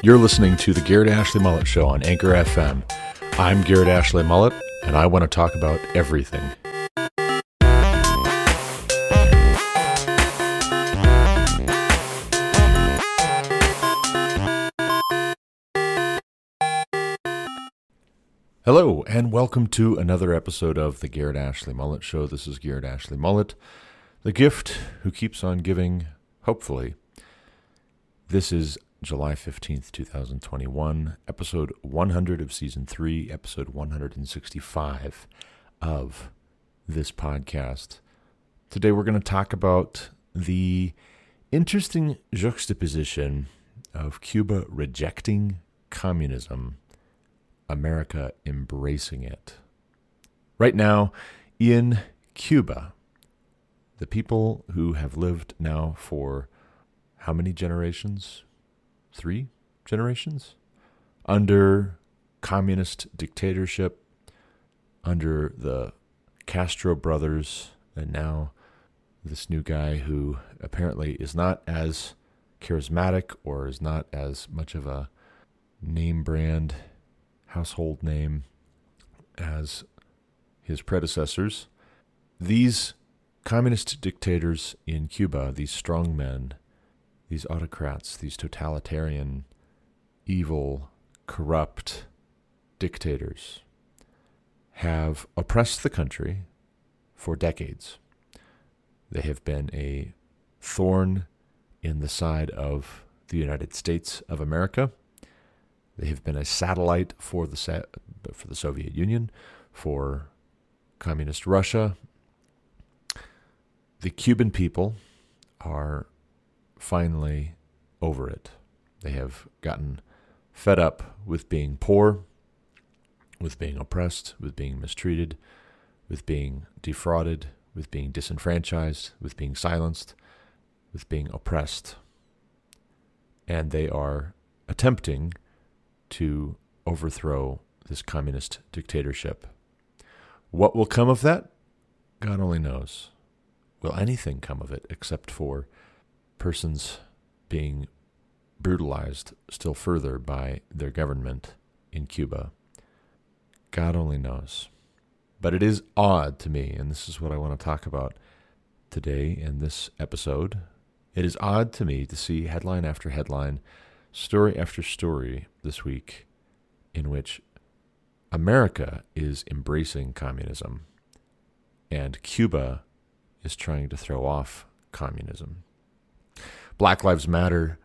You're listening to the Garrett Ashley Mullet Show on Anchor FM. I'm Garrett Ashley Mullet, and I want to talk about everything. Hello, and welcome to another episode of the Garrett Ashley Mullet Show. This is Garrett Ashley Mullet, the gift who keeps on giving, hopefully. This is July 15th, 2021, episode 100 of season 3, episode 165 of this podcast. Today we're going to talk about the interesting juxtaposition of Cuba rejecting communism America embracing it. Right now, in Cuba, the people who have lived now for how many generations? Three generations? Under communist dictatorship, under the Castro brothers, and now this new guy who apparently is not as charismatic or is not as much of a name brand household name as his predecessors. These communist dictators in Cuba, these strong men, these autocrats, these totalitarian, evil, corrupt dictators, have oppressed the country for decades. They have been a thorn in the side of the United States of America they have been a satellite for the for the Soviet Union, for communist Russia. The Cuban people are finally over it. They have gotten fed up with being poor, with being oppressed, with being mistreated, with being defrauded, with being disenfranchised, with being silenced, with being oppressed. And they are attempting to overthrow this communist dictatorship. What will come of that? God only knows. Will anything come of it except for persons being brutalized still further by their government in Cuba? God only knows. But it is odd to me, and this is what I want to talk about today in this episode. It is odd to me to see headline after headline story after story this week in which America is embracing communism and Cuba is trying to throw off communism. Black Lives Matter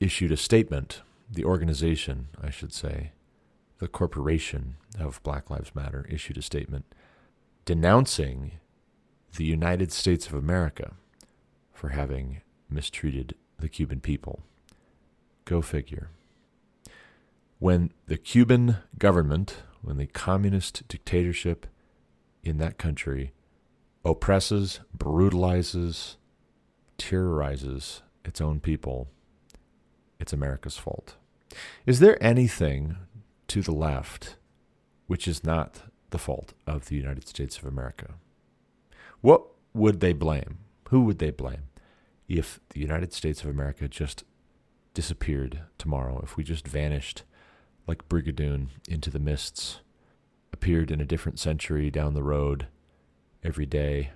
issued a statement, the organization, I should say, the corporation of Black Lives Matter issued a statement denouncing the United States of America for having mistreated the Cuban people. Go figure. When the Cuban government, when the communist dictatorship in that country oppresses, brutalizes, terrorizes its own people, it's America's fault. Is there anything to the left which is not the fault of the United States of America? What would they blame? Who would they blame if the United States of America just disappeared tomorrow, if we just vanished like Brigadoon into the mists, appeared in a different century down the road every day,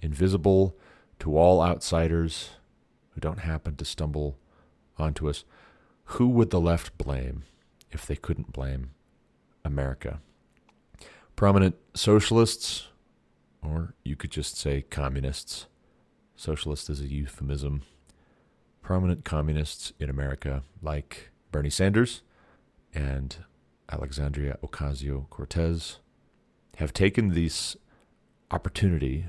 invisible to all outsiders who don't happen to stumble onto us, who would the left blame if they couldn't blame America? Prominent socialists, or you could just say communists. Socialist is a euphemism prominent communists in America, like Bernie Sanders and Alexandria Ocasio Cortez, have taken this opportunity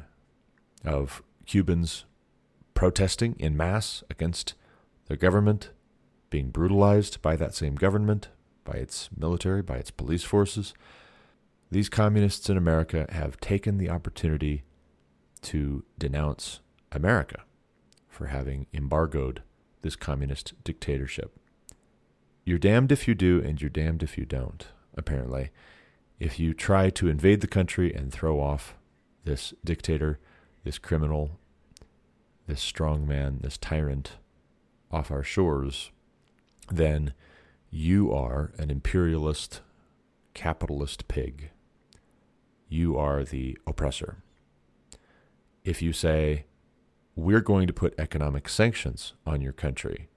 of Cubans protesting in mass against their government, being brutalized by that same government, by its military, by its police forces. These communists in America have taken the opportunity to denounce America for having embargoed this communist dictatorship. You're damned if you do, and you're damned if you don't, apparently. If you try to invade the country and throw off this dictator, this criminal, this strong man, this tyrant off our shores, then You are an imperialist, capitalist pig. You are the oppressor. If you say, we're going to put economic sanctions on your country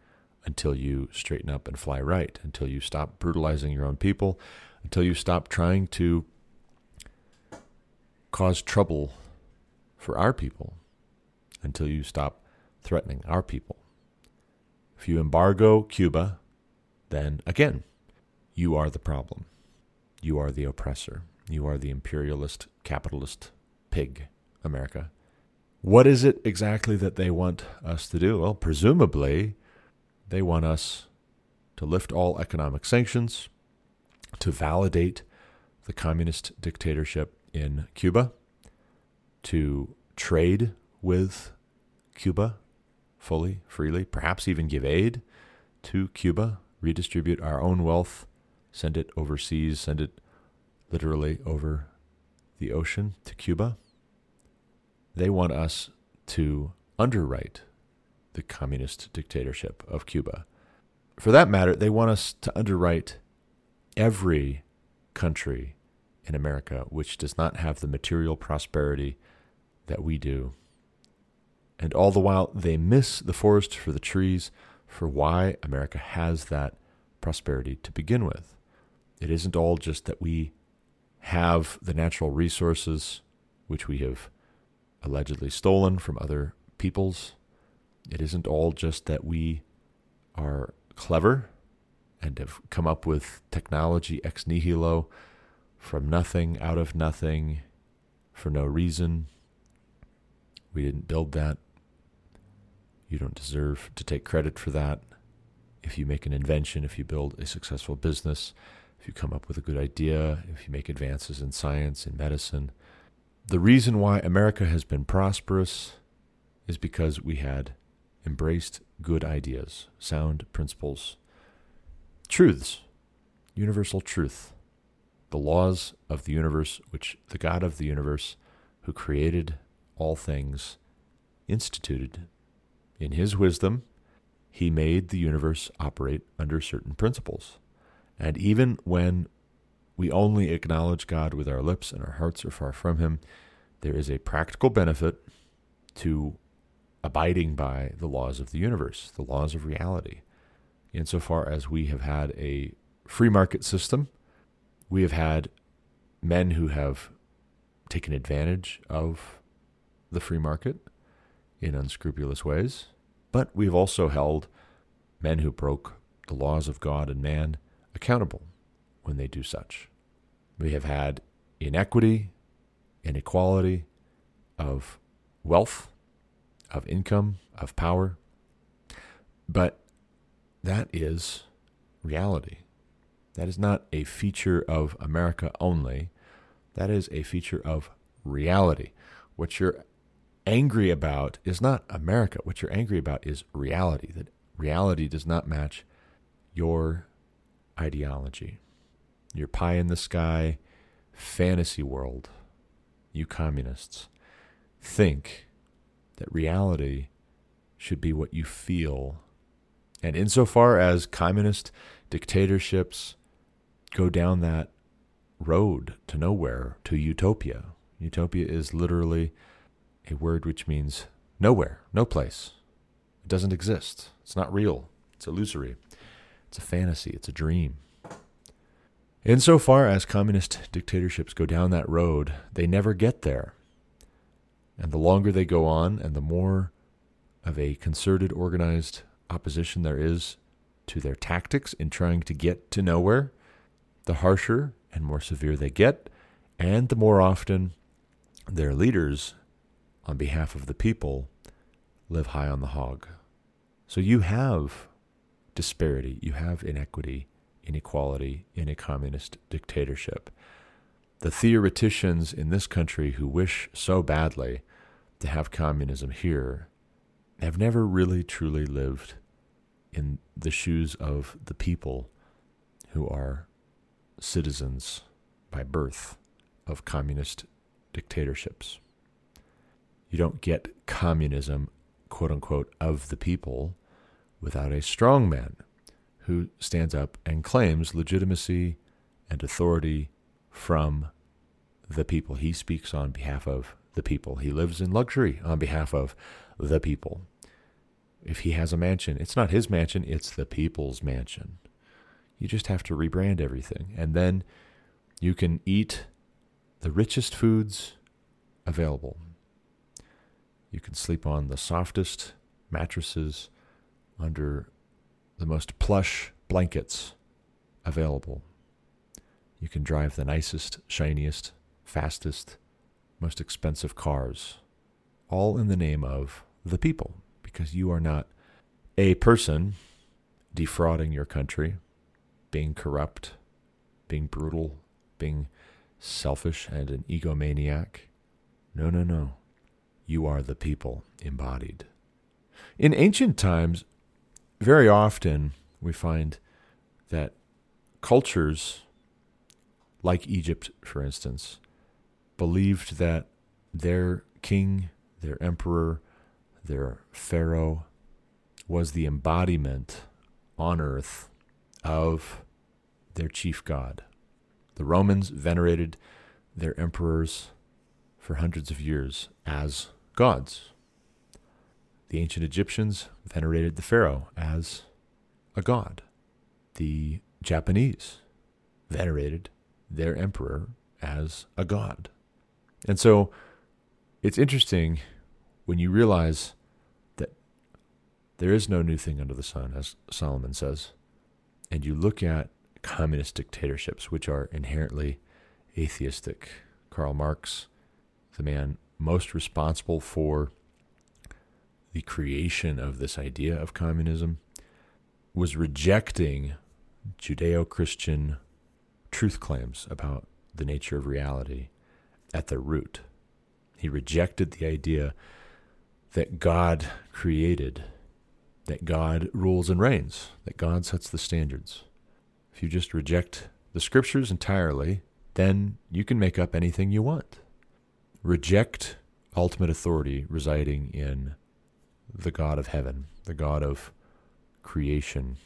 until you straighten up and fly right, until you stop brutalizing your own people, until you stop trying to cause trouble for our people, until you stop threatening our people. If you embargo Cuba, then again, you are the problem. You are the oppressor. You are the imperialist, capitalist pig, America. What is it exactly that they want us to do? Well, presumably, they want us to lift all economic sanctions, to validate the communist dictatorship in Cuba, to trade with Cuba fully, freely, perhaps even give aid to Cuba, redistribute our own wealth, send it overseas, send it literally over the ocean to Cuba. They want us to underwrite the communist dictatorship of Cuba. For that matter, they want us to underwrite every country in America which does not have the material prosperity that we do. And all the while, they miss the forest for the trees for why America has that prosperity to begin with. It isn't all just that we have the natural resources which we have allegedly stolen from other peoples. It isn't all just that we are clever and have come up with technology ex nihilo from nothing, out of nothing, for no reason. We didn't build that. You don't deserve to take credit for that. If you make an invention, if you build a successful business, if you come up with a good idea, if you make advances in science, in medicine, the reason why America has been prosperous is because we had embraced good ideas, sound principles, truths, universal truth, the laws of the universe, which the God of the universe, who created all things, instituted. In his wisdom, he made the universe operate under certain principles. And even when we only acknowledge God with our lips and our hearts are far from Him, there is a practical benefit to abiding by the laws of the universe, the laws of reality. Insofar as we have had a free market system, we have had men who have taken advantage of the free market in unscrupulous ways, but we've also held men who broke the laws of God and man accountable when they do such. We have had inequity, inequality of wealth, of income, of power. But that is reality. That is not a feature of America only. That is a feature of reality. What you're angry about is not America. What you're angry about is reality. That reality does not match your ideology your pie in the sky fantasy world, you communists, think that reality should be what you feel. And insofar as communist dictatorships go down that road to nowhere, to utopia, utopia is literally a word which means nowhere, no place. It doesn't exist. It's not real. It's illusory. It's a fantasy. It's a dream. Insofar as communist dictatorships go down that road, they never get there. And the longer they go on, and the more of a concerted, organized opposition there is to their tactics in trying to get to nowhere, the harsher and more severe they get, and the more often their leaders, on behalf of the people, live high on the hog. So you have disparity, you have inequity, inequality in a communist dictatorship. The theoreticians in this country who wish so badly to have communism here have never really truly lived in the shoes of the people who are citizens by birth of communist dictatorships. You don't get communism, quote unquote, of the people without a strong man who stands up and claims legitimacy and authority from the people. He speaks on behalf of the people. He lives in luxury on behalf of the people. If he has a mansion, it's not his mansion, it's the people's mansion. You just have to rebrand everything. And then you can eat the richest foods available. You can sleep on the softest mattresses under the most plush blankets available. You can drive the nicest, shiniest, fastest, most expensive cars, all in the name of the people, because you are not a person defrauding your country, being corrupt, being brutal, being selfish and an egomaniac. No, no, no. You are the people embodied. In ancient times, very often we find that cultures, like Egypt, for instance, believed that their king, their emperor, their pharaoh was the embodiment on earth of their chief god. The Romans venerated their emperors for hundreds of years as gods. The ancient Egyptians venerated the pharaoh as a god. The Japanese venerated their emperor as a god. And so it's interesting when you realize that there is no new thing under the sun, as Solomon says, and you look at communist dictatorships, which are inherently atheistic. Karl Marx, the man most responsible for the creation of this idea of communism, was rejecting Judeo Christian truth claims about the nature of reality at the root. He rejected the idea that God created, that God rules and reigns, that God sets the standards. If you just reject the scriptures entirely, then you can make up anything you want. Reject ultimate authority residing in the God of heaven, the God of creation,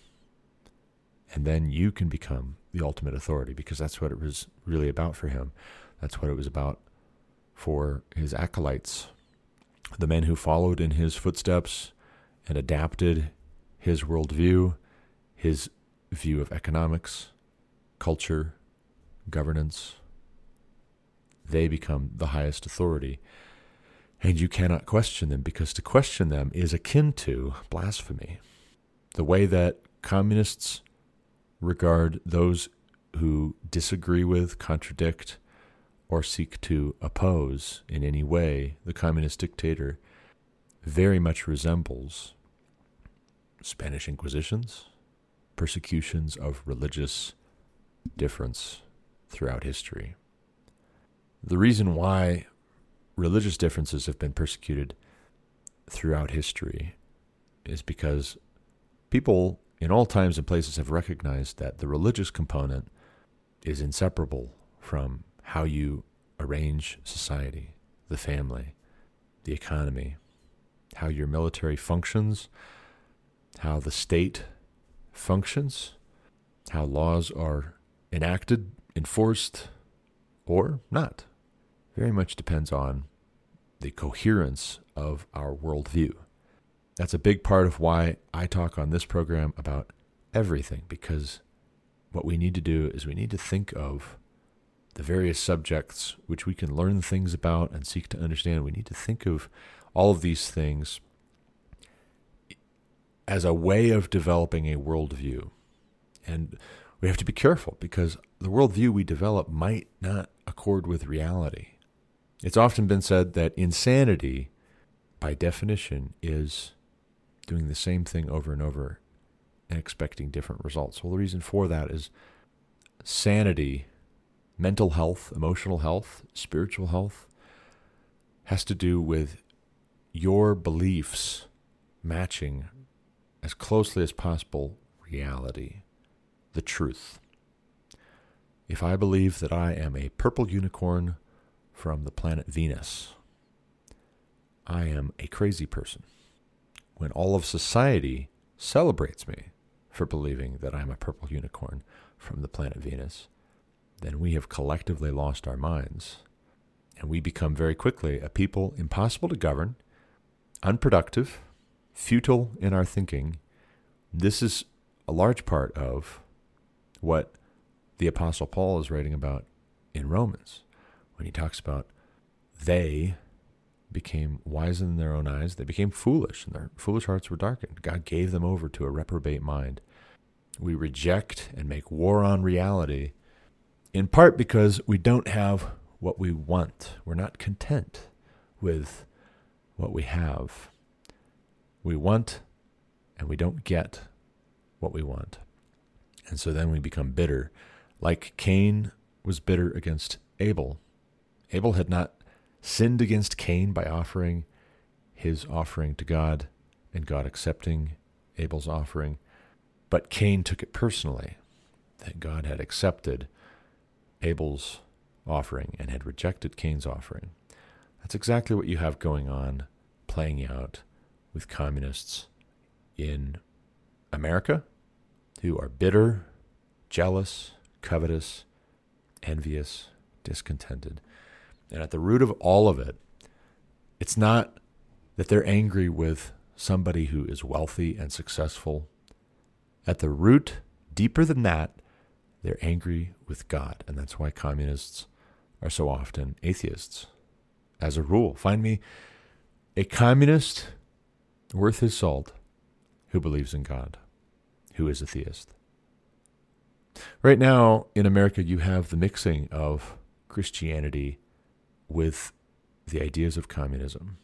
and then you can become the ultimate authority because that's what it was really about for him. That's what it was about for his acolytes, the men who followed in his footsteps and adapted his worldview, his view of economics, culture, governance. They become the highest authority. And you cannot question them because to question them is akin to blasphemy. The way that communists regard those who disagree with, contradict, or seek to oppose in any way the communist dictator very much resembles Spanish Inquisitions, persecutions of religious difference throughout history. The reason why religious differences have been persecuted throughout history is because people in all times and places have recognized that the religious component is inseparable from how you arrange society, the family, the economy, how your military functions, how the state functions, how laws are enacted, enforced, or not. Very much depends on the coherence of our worldview. That's a big part of why I talk on this program about everything, because what we need to do is we need to think of the various subjects which we can learn things about and seek to understand. We need to think of all of these things as a way of developing a worldview. And we have to be careful because the worldview we develop might not accord with reality. It's often been said that insanity, by definition, is doing the same thing over and over and expecting different results. Well, the reason for that is sanity, mental health, emotional health, spiritual health, has to do with your beliefs matching as closely as possible reality, the truth. If I believe that I am a purple unicorn from the planet Venus, I am a crazy person. When all of society celebrates me for believing that I'm a purple unicorn from the planet Venus, then we have collectively lost our minds. And we become very quickly a people impossible to govern, unproductive, futile in our thinking. This is a large part of what the Apostle Paul is writing about in Romans when he talks about they became wise in their own eyes. They became foolish, and their foolish hearts were darkened. God gave them over to a reprobate mind. We reject and make war on reality, in part because we don't have what we want. We're not content with what we have. We want and we don't get what we want. And so then we become bitter, like Cain was bitter against Abel. Abel had not sinned against Cain by offering his offering to God and God accepting Abel's offering. But Cain took it personally that God had accepted Abel's offering and had rejected Cain's offering. That's exactly what you have going on, playing out with communists in America who are bitter, jealous, covetous, envious, discontented. And at the root of all of it, it's not that they're angry with somebody who is wealthy and successful. At the root, deeper than that, they're angry with God. And that's why communists are so often atheists. As a rule, find me a communist worth his salt who believes in God, who is a theist. Right now in America, you have the mixing of Christianity with the ideas of communism.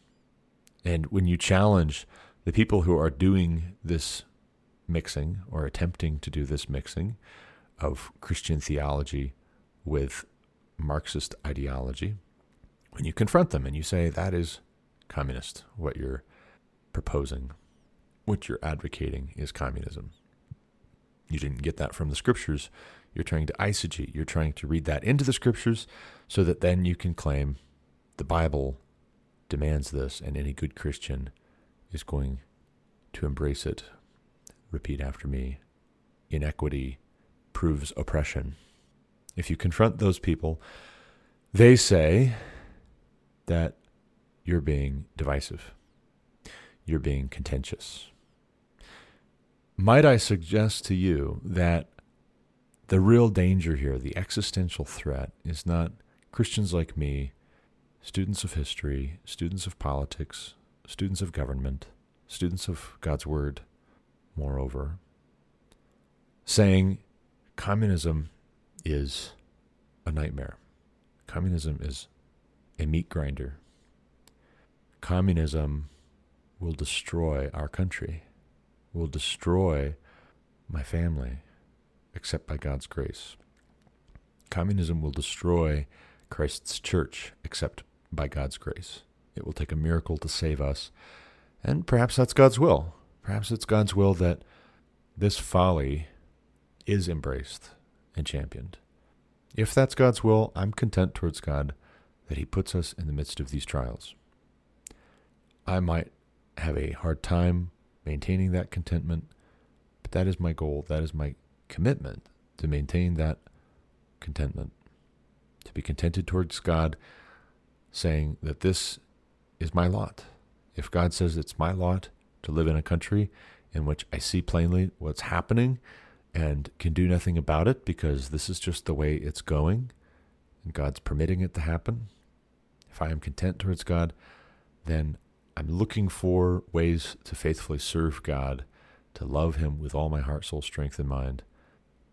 And when you challenge the people who are doing this mixing or attempting to do this mixing of Christian theology with Marxist ideology, when you confront them and you say that is communist, what you're proposing, what you're advocating is communism. You didn't get that from the scriptures. You're trying to eisegete. You're trying to read that into the scriptures so that then you can claim the Bible demands this, and any good Christian is going to embrace it. Repeat after me inequity proves oppression. If you confront those people, they say that you're being divisive, you're being contentious. Might I suggest to you that the real danger here, the existential threat, is not Christians like me students of history, students of politics, students of government, students of God's Word, moreover, saying communism is a nightmare. Communism is a meat grinder. Communism will destroy our country, will destroy my family, except by God's grace. Communism will destroy Christ's church, except by God's grace. It will take a miracle to save us. And perhaps that's God's will. Perhaps it's God's will that this folly is embraced and championed. If that's God's will, I'm content towards God that He puts us in the midst of these trials. I might have a hard time maintaining that contentment, but that is my goal. That is my commitment to maintain that contentment, to be contented towards God saying that this is my lot. If God says it's my lot to live in a country in which I see plainly what's happening and can do nothing about it because this is just the way it's going and God's permitting it to happen, if I am content towards God, then I'm looking for ways to faithfully serve God, to love Him with all my heart, soul, strength, and mind,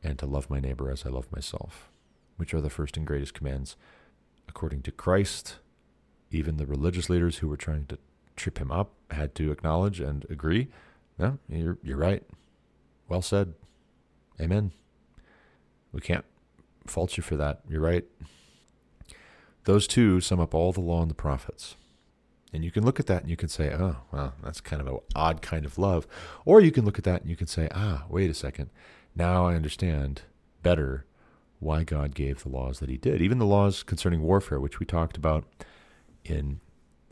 and to love my neighbor as I love myself, which are the first and greatest commands according to Christ even the religious leaders who were trying to trip him up had to acknowledge and agree. No, you're you're right. Well said. Amen. We can't fault you for that. You're right. Those two sum up all the law and the prophets. And you can look at that and you can say, oh, well, that's kind of an odd kind of love. Or you can look at that and you can say, ah, wait a second. Now I understand better why God gave the laws that he did. Even the laws concerning warfare, which we talked about in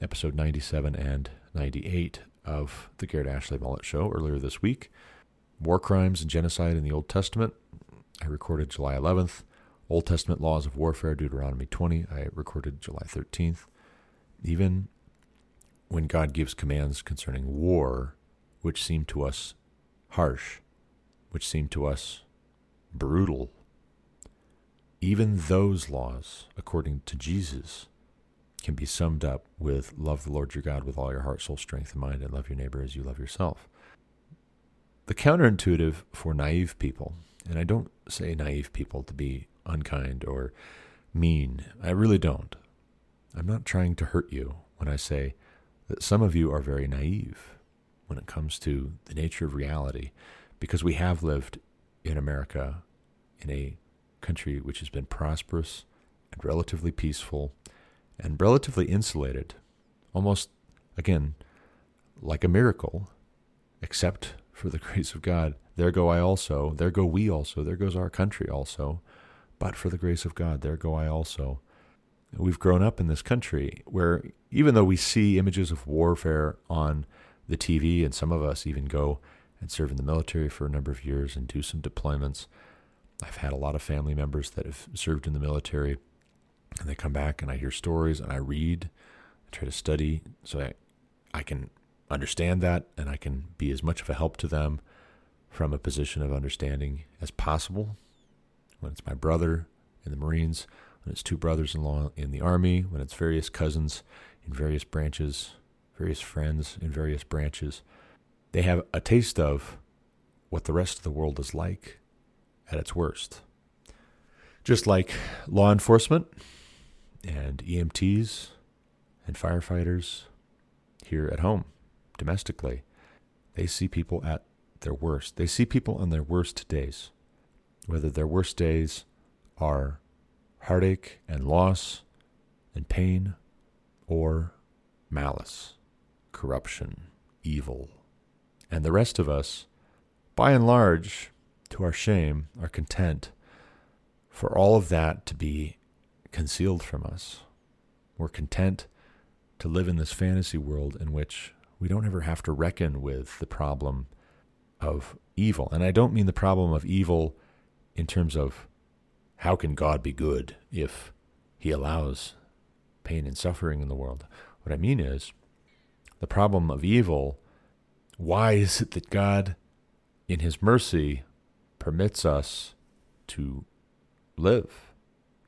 episode 97 and 98 of the Garrett Ashley Mullet Show earlier this week. war crimes and genocide in the Old Testament, I recorded July 11th. Old Testament laws of warfare, Deuteronomy 20, I recorded July 13th. Even when God gives commands concerning war, which seem to us harsh, which seem to us brutal, even those laws, according to Jesus, can be summed up with love the Lord your God with all your heart, soul, strength, and mind, and love your neighbor as you love yourself. The counterintuitive for naive people, and I don't say naive people to be unkind or mean, I really don't. I'm not trying to hurt you when I say that some of you are very naive when it comes to the nature of reality because we have lived in America in a country which has been prosperous and relatively peaceful and relatively insulated, almost, again, like a miracle, except for the grace of God. There go I also, there go we also, there goes our country also. But for the grace of God, there go I also. We've grown up in this country where, even though we see images of warfare on the TV, and some of us even go and serve in the military for a number of years and do some deployments, I've had a lot of family members that have served in the military, and they come back and I hear stories and I read, I try to study so I, I can understand that and I can be as much of a help to them from a position of understanding as possible. When it's my brother in the Marines, when it's two brothers in law in the Army, when it's various cousins in various branches, various friends in various branches, they have a taste of what the rest of the world is like at its worst. Just like law enforcement and EMTs and firefighters here at home, domestically, they see people at their worst. They see people on their worst days, whether their worst days are heartache and loss and pain or malice, corruption, evil. And the rest of us, by and large, to our shame, are content for all of that to be concealed from us. We're content to live in this fantasy world in which we don't ever have to reckon with the problem of evil. And I don't mean the problem of evil in terms of how can God be good if he allows pain and suffering in the world. What I mean is the problem of evil. Why is it that God, in his mercy, permits us to live,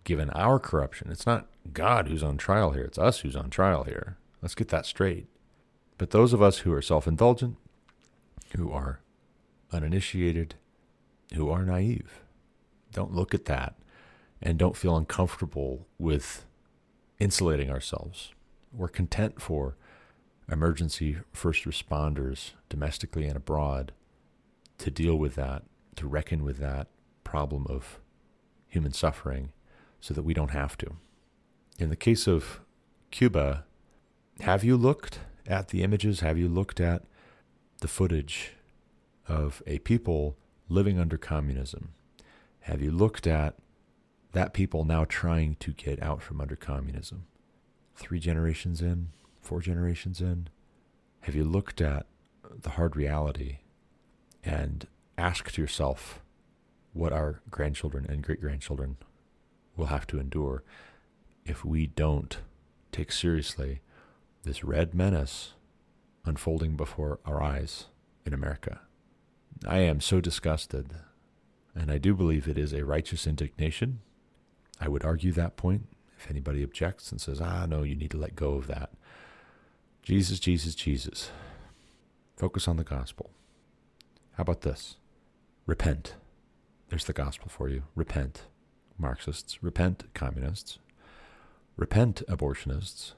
given our corruption. It's not God who's on trial here, it's us who's on trial here. Let's get that straight. But those of us who are self indulgent, who are uninitiated, who are naive, don't look at that and don't feel uncomfortable with insulating ourselves. We're content for emergency first responders, domestically and abroad, to deal with that to reckon with that problem of human suffering so that we don't have to. In the case of Cuba, have you looked at the images? Have you looked at the footage of a people living under communism? Have you looked at that people now trying to get out from under communism? Three generations in, four generations in? Have you looked at the hard reality and asked yourself what our grandchildren and great grandchildren will have to endure if we don't take seriously this red menace unfolding before our eyes in America. I am so disgusted, and I do believe it is a righteous indignation. I would argue that point if anybody objects and says, ah, no, you need to let go of that. Jesus, Jesus, Jesus. Focus on the gospel. How about this? Repent. There's the gospel for you. Repent, Marxists. Repent, communists. Repent, abortionists.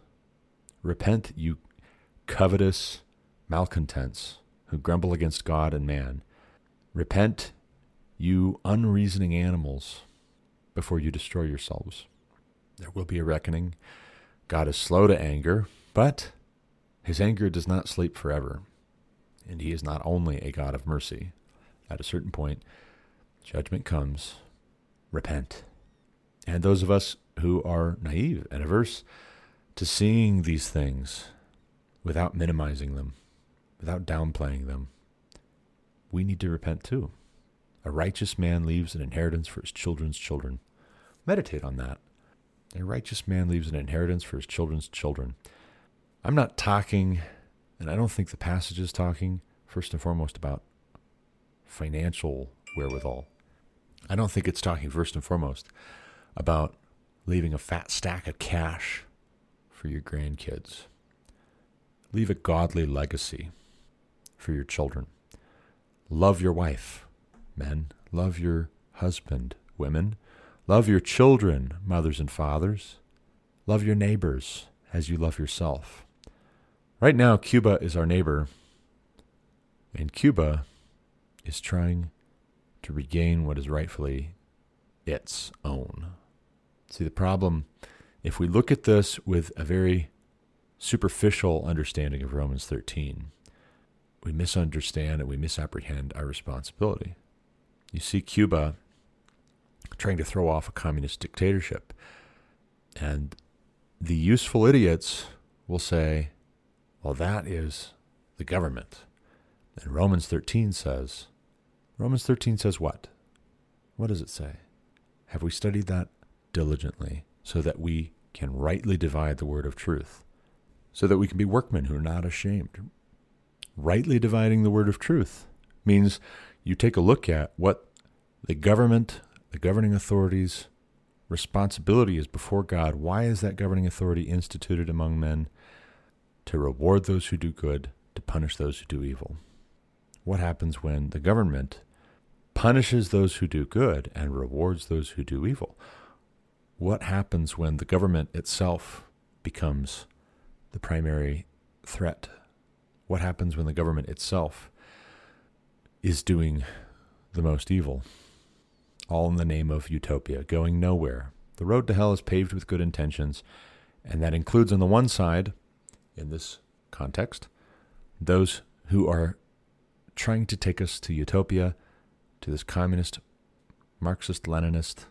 Repent, you covetous malcontents who grumble against God and man. Repent, you unreasoning animals, before you destroy yourselves. There will be a reckoning. God is slow to anger, but his anger does not sleep forever. And he is not only a God of mercy, at a certain point, judgment comes. Repent. And those of us who are naive and averse to seeing these things without minimizing them, without downplaying them, we need to repent too. A righteous man leaves an inheritance for his children's children. Meditate on that. A righteous man leaves an inheritance for his children's children. I'm not talking, and I don't think the passage is talking, first and foremost, about financial wherewithal. I don't think it's talking, first and foremost, about leaving a fat stack of cash for your grandkids. Leave a godly legacy for your children. Love your wife, men. Love your husband, women. Love your children, mothers and fathers. Love your neighbors as you love yourself. Right now, Cuba is our neighbor, and Cuba is trying to regain what is rightfully its own. See, the problem, if we look at this with a very superficial understanding of Romans 13, we misunderstand and we misapprehend our responsibility. You see Cuba trying to throw off a communist dictatorship. And the useful idiots will say, well, that is the government. And Romans 13 says, Romans 13 says what? What does it say? Have we studied that diligently so that we can rightly divide the word of truth? So that we can be workmen who are not ashamed. Rightly dividing the word of truth means you take a look at what the government, the governing authorities' responsibility is before God. Why is that governing authority instituted among men? To reward those who do good, to punish those who do evil. What happens when the government punishes those who do good and rewards those who do evil? What happens when the government itself becomes the primary threat? What happens when the government itself is doing the most evil? all in the name of utopia, going nowhere. The road to hell is paved with good intentions, and that includes, on the one side, in this context, those who are trying to take us to utopia, to this communist, Marxist, Leninist,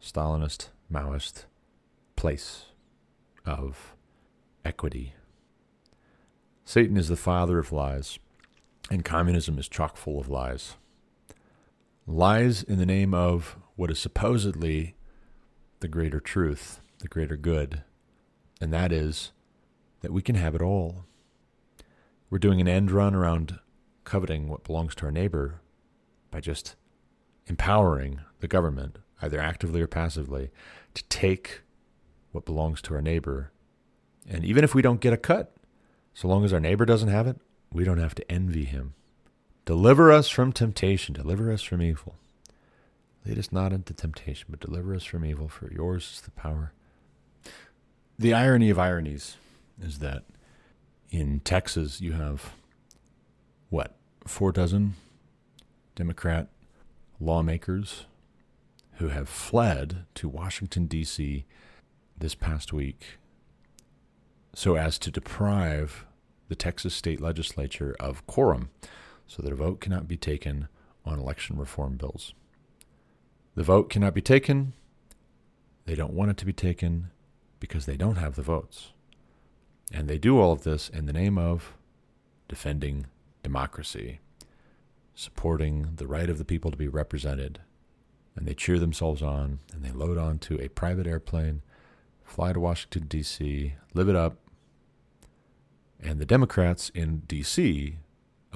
Stalinist, Maoist place of equity. Satan is the father of lies, and communism is chock full of lies lies in the name of what is supposedly the greater truth, the greater good, and that is that we can have it all. We're doing an end run around coveting what belongs to our neighbor by just empowering the government, either actively or passively, to take what belongs to our neighbor. And even if we don't get a cut, so long as our neighbor doesn't have it, we don't have to envy him. Deliver us from temptation, deliver us from evil. Lead us not into temptation, but deliver us from evil, for yours is the power. The irony of ironies is that in Texas you have what, four dozen Democrat lawmakers who have fled to Washington, D.C. this past week so as to deprive the Texas state legislature of quorum so that a vote cannot be taken on election reform bills. The vote cannot be taken. They don't want it to be taken because they don't have the votes. And they do all of this in the name of defending democracy, supporting the right of the people to be represented. And they cheer themselves on and they load onto a private airplane, fly to Washington, D.C., live it up. And the Democrats in D.C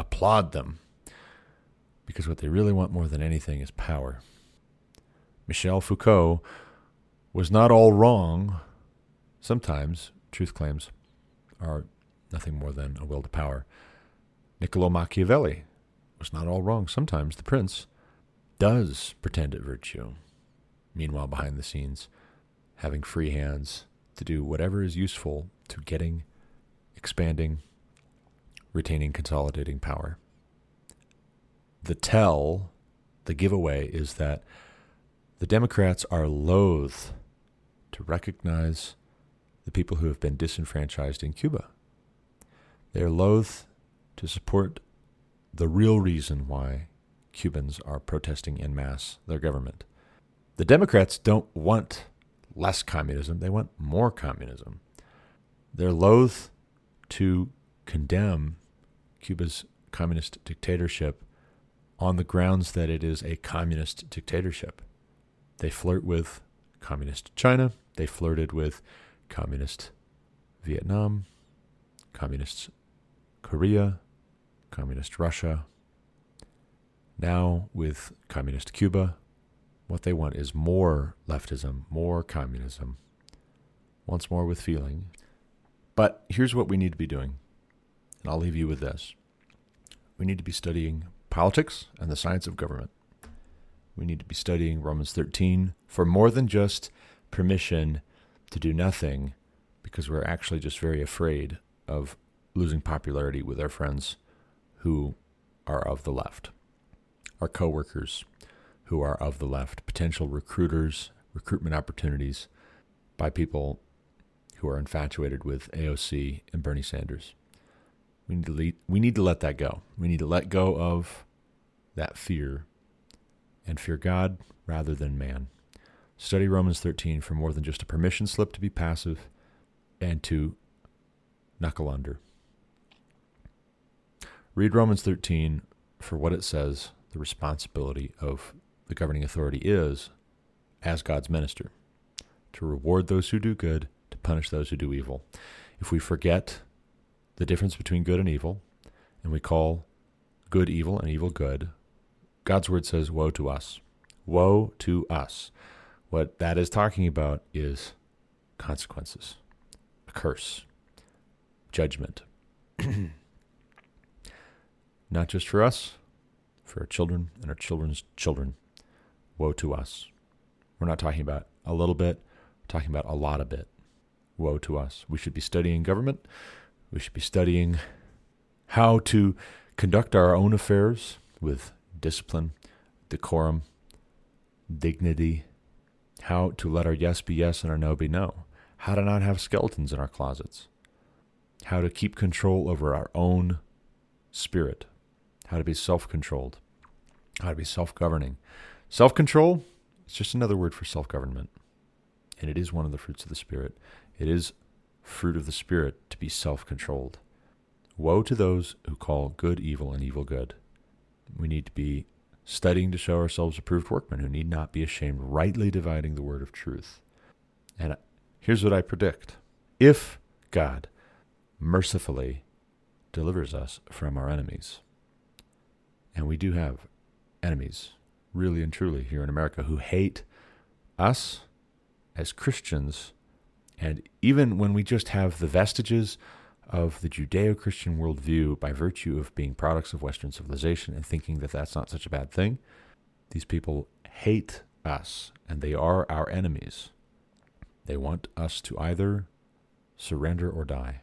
applaud them because what they really want more than anything is power. Michel Foucault was not all wrong. Sometimes truth claims are nothing more than a will to power. Niccolo Machiavelli was not all wrong. Sometimes the prince does pretend at virtue. Meanwhile, behind the scenes, having free hands to do whatever is useful to getting, expanding, retaining consolidating power. The tell, the giveaway, is that the Democrats are loath to recognize the people who have been disenfranchised in Cuba. They are loath to support the real reason why Cubans are protesting en masse their government. The Democrats don't want less communism, they want more communism. They're loath to condemn Cuba's communist dictatorship on the grounds that it is a communist dictatorship. They flirt with communist China, they flirted with communist Vietnam, communist Korea, communist Russia. Now, with communist Cuba, what they want is more leftism, more communism, once more with feeling. But here's what we need to be doing, and I'll leave you with this. We need to be studying politics and the science of government. We need to be studying Romans 13 for more than just permission to do nothing because we're actually just very afraid of losing popularity with our friends who are of the left, our coworkers who are of the left, potential recruiters, recruitment opportunities by people who are infatuated with AOC and Bernie Sanders. We need to lead, we need to let that go. We need to let go of that fear and fear God rather than man. Study Romans 13 for more than just a permission slip to be passive and to knuckle under. Read Romans 13 for what it says the responsibility of the governing authority is as God's minister to reward those who do good, to punish those who do evil. If we forget the difference between good and evil, and we call good evil and evil good, God's word says, Woe to us. Woe to us. What that is talking about is consequences, a curse, judgment. Not just for us, for our children and our children's children. Woe to us. We're not talking about a little bit, we're talking about a lot of it. Woe to us. We should be studying government. We should be studying how to conduct our own affairs with discipline, decorum, dignity, how to let our yes be yes and our no be no, how to not have skeletons in our closets, how to keep control over our own spirit, how to be self controlled, how to be self governing. Self control is just another word for self government, and it is one of the fruits of the Spirit. It is fruit of the Spirit to be self controlled. Woe to those who call good evil and evil good. We need to be studying to show ourselves approved workmen who need not be ashamed, rightly dividing the word of truth. And here's what I predict if God mercifully delivers us from our enemies, and we do have enemies, really and truly, here in America who hate us as Christians, and even when we just have the vestiges of the Judeo Christian worldview by virtue of being products of Western civilization and thinking that that's not such a bad thing. These people hate us and they are our enemies. They want us to either surrender or die.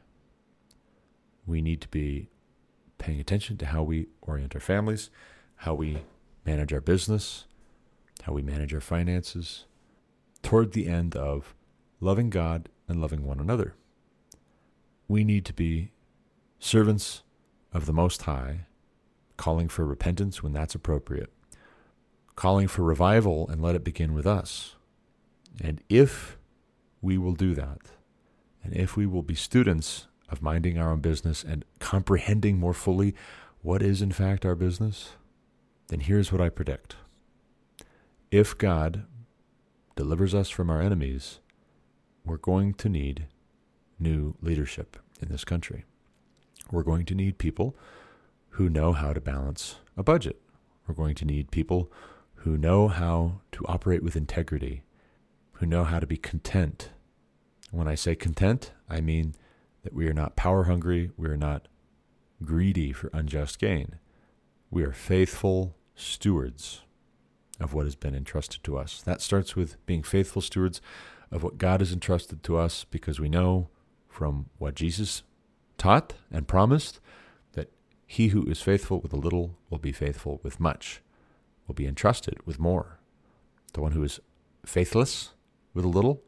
We need to be paying attention to how we orient our families, how we manage our business, how we manage our finances, toward the end of loving God and loving one another we need to be servants of the Most High, calling for repentance when that's appropriate, calling for revival and let it begin with us. And if we will do that, and if we will be students of minding our own business and comprehending more fully what is in fact our business, then here's what I predict. If God delivers us from our enemies, we're going to need new leadership in this country. We're going to need people who know how to balance a budget. We're going to need people who know how to operate with integrity, who know how to be content. When I say content, I mean that we are not power hungry, we are not greedy for unjust gain. We are faithful stewards of what has been entrusted to us. That starts with being faithful stewards of what God has entrusted to us because we know from what Jesus taught and promised that he who is faithful with a little will be faithful with much, will be entrusted with more. The one who is faithless with a little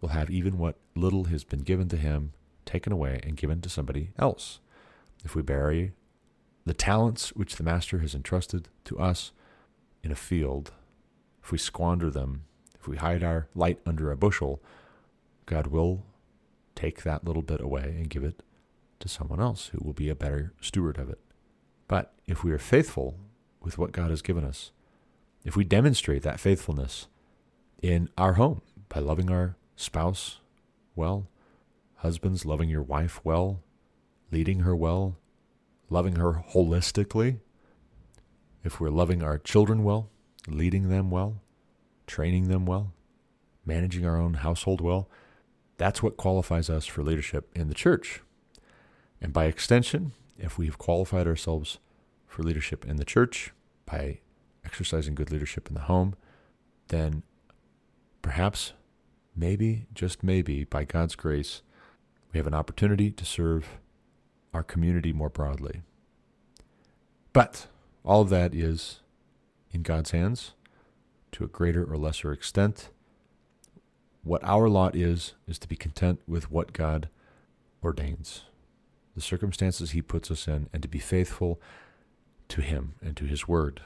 will have even what little has been given to him taken away and given to somebody else. If we bury the talents which the Master has entrusted to us in a field, if we squander them, if we hide our light under a bushel, God will take that little bit away and give it to someone else who will be a better steward of it. But if we are faithful with what God has given us, if we demonstrate that faithfulness in our home by loving our spouse well, husbands loving your wife well, leading her well, loving her holistically, if we're loving our children well, leading them well, training them well, managing our own household well, that's what qualifies us for leadership in the church. And by extension, if we've qualified ourselves for leadership in the church by exercising good leadership in the home, then perhaps, maybe, just maybe, by God's grace, we have an opportunity to serve our community more broadly. But all of that is in God's hands to a greater or lesser extent. What our lot is, is to be content with what God ordains, the circumstances He puts us in, and to be faithful to Him and to His Word,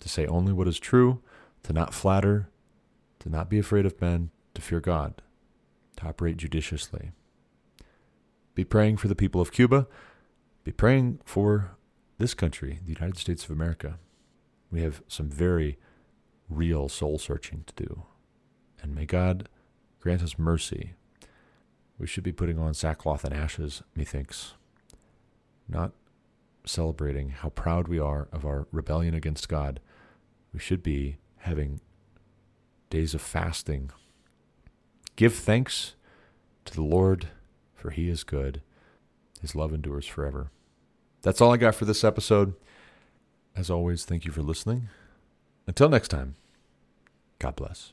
to say only what is true, to not flatter, to not be afraid of men, to fear God, to operate judiciously. Be praying for the people of Cuba. Be praying for this country, the United States of America. We have some very real soul searching to do. And may God grant us mercy. We should be putting on sackcloth and ashes, methinks, not celebrating how proud we are of our rebellion against God. We should be having days of fasting. Give thanks to the Lord, for he is good. His love endures forever. That's all I got for this episode. As always, thank you for listening. Until next time, God bless.